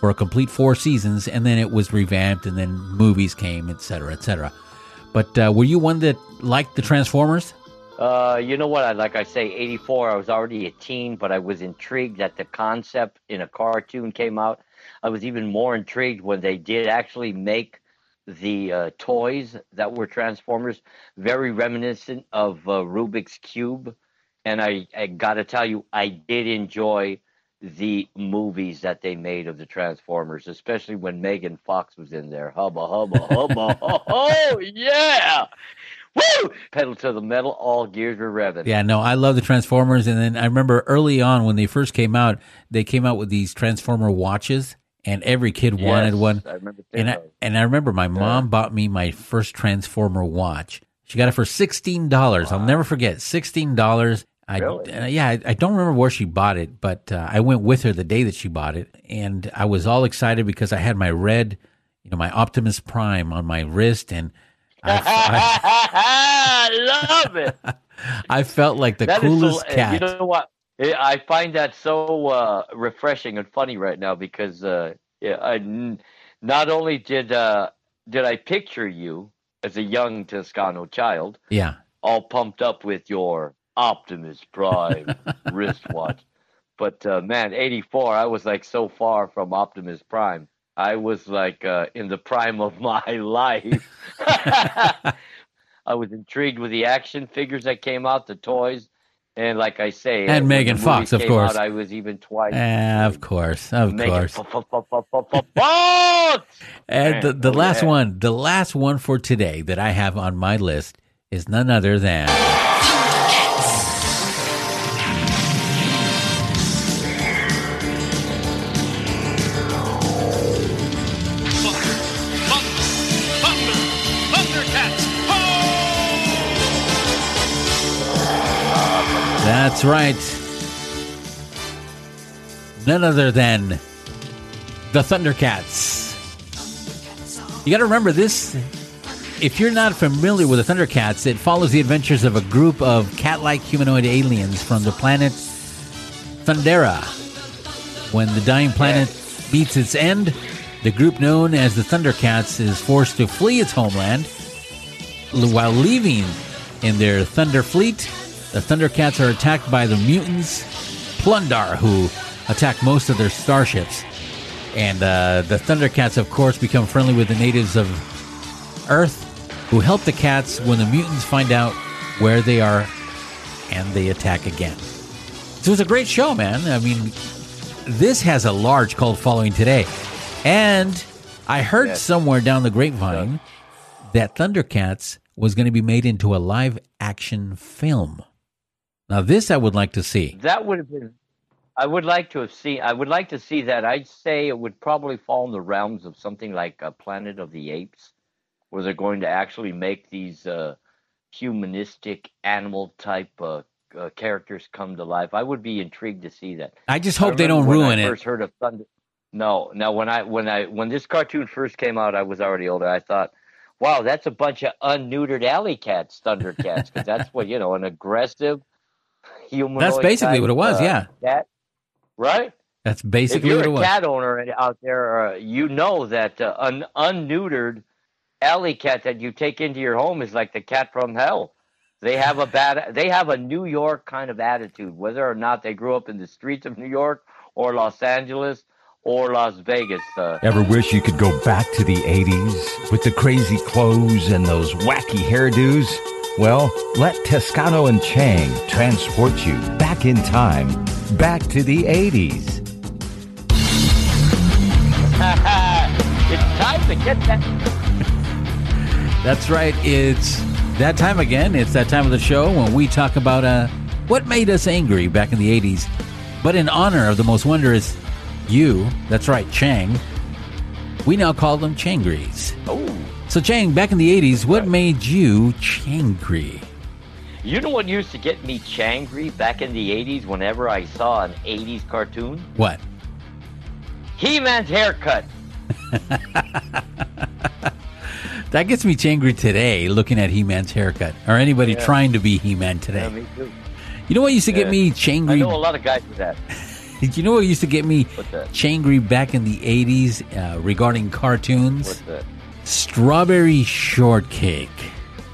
for a complete four seasons, and then it was revamped, and then movies came, etc., etc. But uh, were you one that liked the Transformers? Uh, you know what? I like I say, '84. I was already a teen, but I was intrigued that the concept in a cartoon came out. I was even more intrigued when they did actually make the uh, toys that were Transformers, very reminiscent of uh, Rubik's Cube. And I, I got to tell you, I did enjoy the movies that they made of the Transformers, especially when Megan Fox was in there. Hubba, hubba, hubba. oh, yeah! Woo! Pedal to the metal, all gears were revving. Yeah, no, I love the Transformers. And then I remember early on when they first came out, they came out with these Transformer watches, and every kid wanted Yes, one. I remember And I, and I remember my mom bought me my first Transformer watch. She got it for sixteen dollars. I'll never forget sixteen dollars. I Really? uh, yeah, I, I don't remember where she bought it, but uh, I went with her the day that she bought it, and I was all excited because I had my red, you know, my Optimus Prime on my wrist, and I, I love it. I, felt like the That coolest so, cat. You know what? I I find that so uh, refreshing and funny right now because uh, yeah, I n- not only did uh, did I picture you as a young Toscano child, yeah, all pumped up with your Optimus Prime wristwatch, but uh, man, eighty four, I was like so far from Optimus Prime. I was like uh, in the prime of my life. I was intrigued with the action figures that came out, the toys, and like I say, And Megan Fox, of course. Out, I was even twice. Eh, of course, of Megan course. Fox! And the, the oh, last yeah. one, the last one for today that I have on my list is none other than That's right. None other than the Thundercats. You got to remember this. If you're not familiar with the Thundercats, it follows the adventures of a group of cat like humanoid aliens from the planet Thundera. When the dying planet meets its end, the group known as the Thundercats is forced to flee its homeland. While leaving in their Thunder Fleet, the Thundercats are attacked by the mutants Plun-Darr, who attack most of their starships. And uh, the Thundercats, of course, become friendly with the natives of Earth, who help the cats when the mutants find out where they are and they attack again. So it's a great show, man. I mean, this has a large cult following today. And I heard Yes. somewhere down the grapevine that Thundercats was going to be made into a live action film. Now, this I would like to see. That would have been I would like to have seen. I would like to see that. I'd say it would probably fall in the realms of something like uh, Planet of the Apes, where they're going to actually make these uh, humanistic animal type uh, uh, characters come to life. I would be intrigued to see that. I just hope they don't when ruin I it. First heard of Thunder. No, no. When I when I when this cartoon first came out, I was already older. I thought, wow, that's a bunch of unneutered alley cats, Thundercats, because that's what you know, an aggressive human. That's basically what it was, yeah. Cat, right. That's basically what it was. If basically you're a cat owner out there, uh, you know that uh, an unneutered alley cat that you take into your home is like the cat from hell. They have a bad, they have a New York kind of attitude, whether or not they grew up in the streets of New York or Los Angeles or Las Vegas. Uh, Ever wish you could go back to the 80s with the crazy clothes and those wacky hairdos? Well, let Toscano and Chang transport you back in time, back to the 80s. it's time to get that. That's right. It's that time again. It's that time of the show when we talk about uh, what made us angry back in the 80s. But in honor of the most wondrous you, that's right, Chang, we now call them Changries. Oh, So, Chang, back in the 80s, what made you Changry? you know what used to get me changry back in the '80s? Whenever I saw an '80s cartoon, What? He-Man's haircut. That gets me Changry today looking at He Man's haircut or anybody Yeah. trying to be He Man today. Yeah, me too. You know what used to get Yeah. me I Changry? know a lot of guys do that. You know what used to get me? Changry back in the 80s uh, regarding cartoons? What's that? Strawberry Shortcake.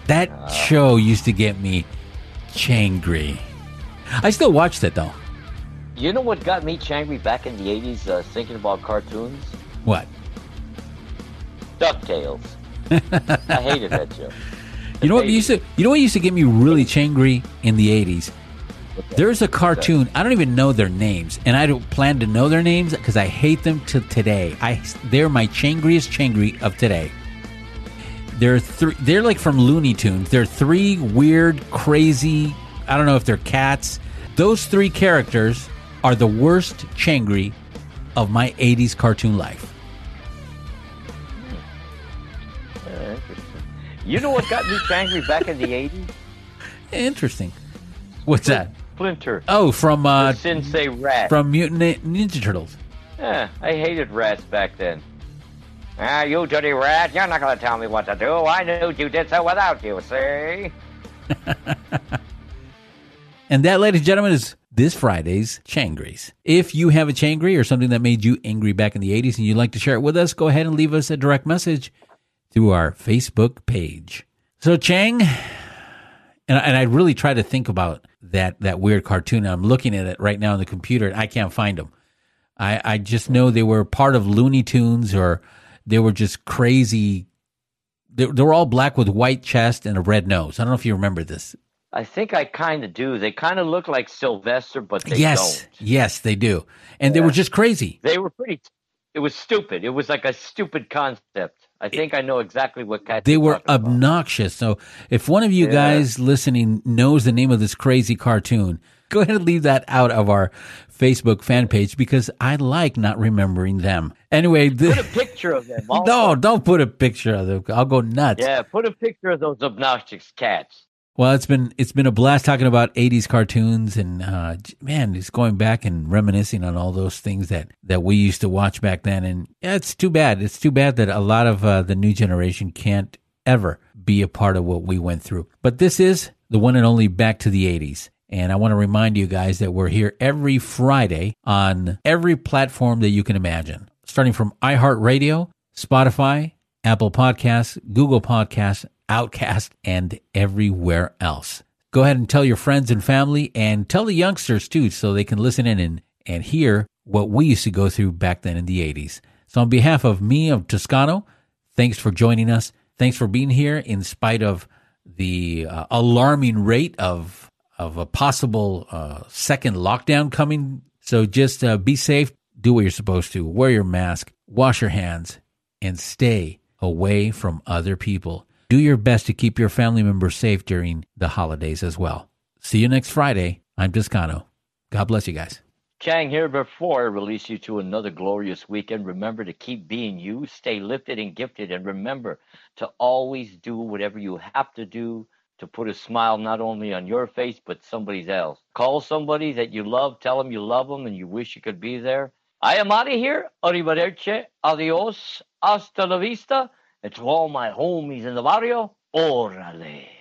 That Ah. show used to get me Changry. I still watched it though. You know what got me changry back in the '80s? Uh, thinking about cartoons, What? Ducktales. I hated that show. You know what used to you know what used to get me really changry in the 80s? There's a cartoon. I don't even know their names, and I don't plan to know their names because I hate them to today. I they're my changriest changry of today. They're three. They're like from Looney Tunes. They're three weird, crazy. I don't know if they're cats. Those three characters are the worst Changri of my '80s cartoon life. Uh, interesting. You know what got me Changri back in the '80s? Interesting. What's that? Splinter. Oh, from uh, Sensei Rat. from Mutant Ninja Turtles. Yeah, I hated rats back then. Ah, you dirty rat! You're not going to tell me what to do. I knew you did so without you. See? And that, ladies and gentlemen, is this Friday's Changries. If you have a Changry or something that made you angry back in the 80s and you'd like to share it with us, go ahead and leave us a direct message through our Facebook page. So, Chang, and, and I really try to think about that, that weird cartoon. I'm looking at it right now on the computer and I can't find them. I, I just know they were part of Looney Tunes or they were just crazy. They, they were all black with white chest and a red nose. I don't know if you remember this. I think I kind of do. They kind of look like Sylvester, but they yes, don't. yes, they do, and they were just crazy. They were pretty. It was stupid. It was like a stupid concept. I think I know exactly what cat. They were talking about. obnoxious. So, if one of you Yeah. guys listening knows the name of this crazy cartoon, go ahead and leave that out of our Facebook fan page because I like not remembering them. Anyway, the, Put a picture of them. also. no, don't put a picture of them. I'll go nuts. Yeah, put a picture of those obnoxious cats. Well, it's been it's been a blast talking about '80s cartoons, and uh, man, just going back and reminiscing on all those things that that we used to watch back then. And yeah, it's too bad. It's too bad that a lot of uh, the new generation can't ever be a part of what we went through. But this is the one and only Back to the '80s. And I want to remind you guys that we're here every Friday on every platform that you can imagine, starting from iHeartRadio, Spotify, Apple Podcasts, Google Podcasts, Outcast, and everywhere else. Go ahead and tell your friends and family and tell the youngsters too so they can listen in and, and hear what we used to go through back then in the 80s. So, on behalf of me, of Toscano, thanks for joining us. Thanks for being here in spite of the uh, alarming rate of, of a possible uh, second lockdown coming. So, just uh, be safe, do what you're supposed to, wear your mask, wash your hands, and stay away from other people. Do your best to keep your family members safe during the holidays as well. See you next Friday. I'm Toscano. God bless you guys. Chang here before I release you to another glorious weekend. Remember to keep being you, stay lifted and gifted, and remember to always do whatever you have to do to put a smile not only on your face but somebody else. Call somebody that you love, tell them you love them and you wish you could be there. I am out of here. Arrivederci, adios, hasta la vista. And to all my homies in the barrio, orale.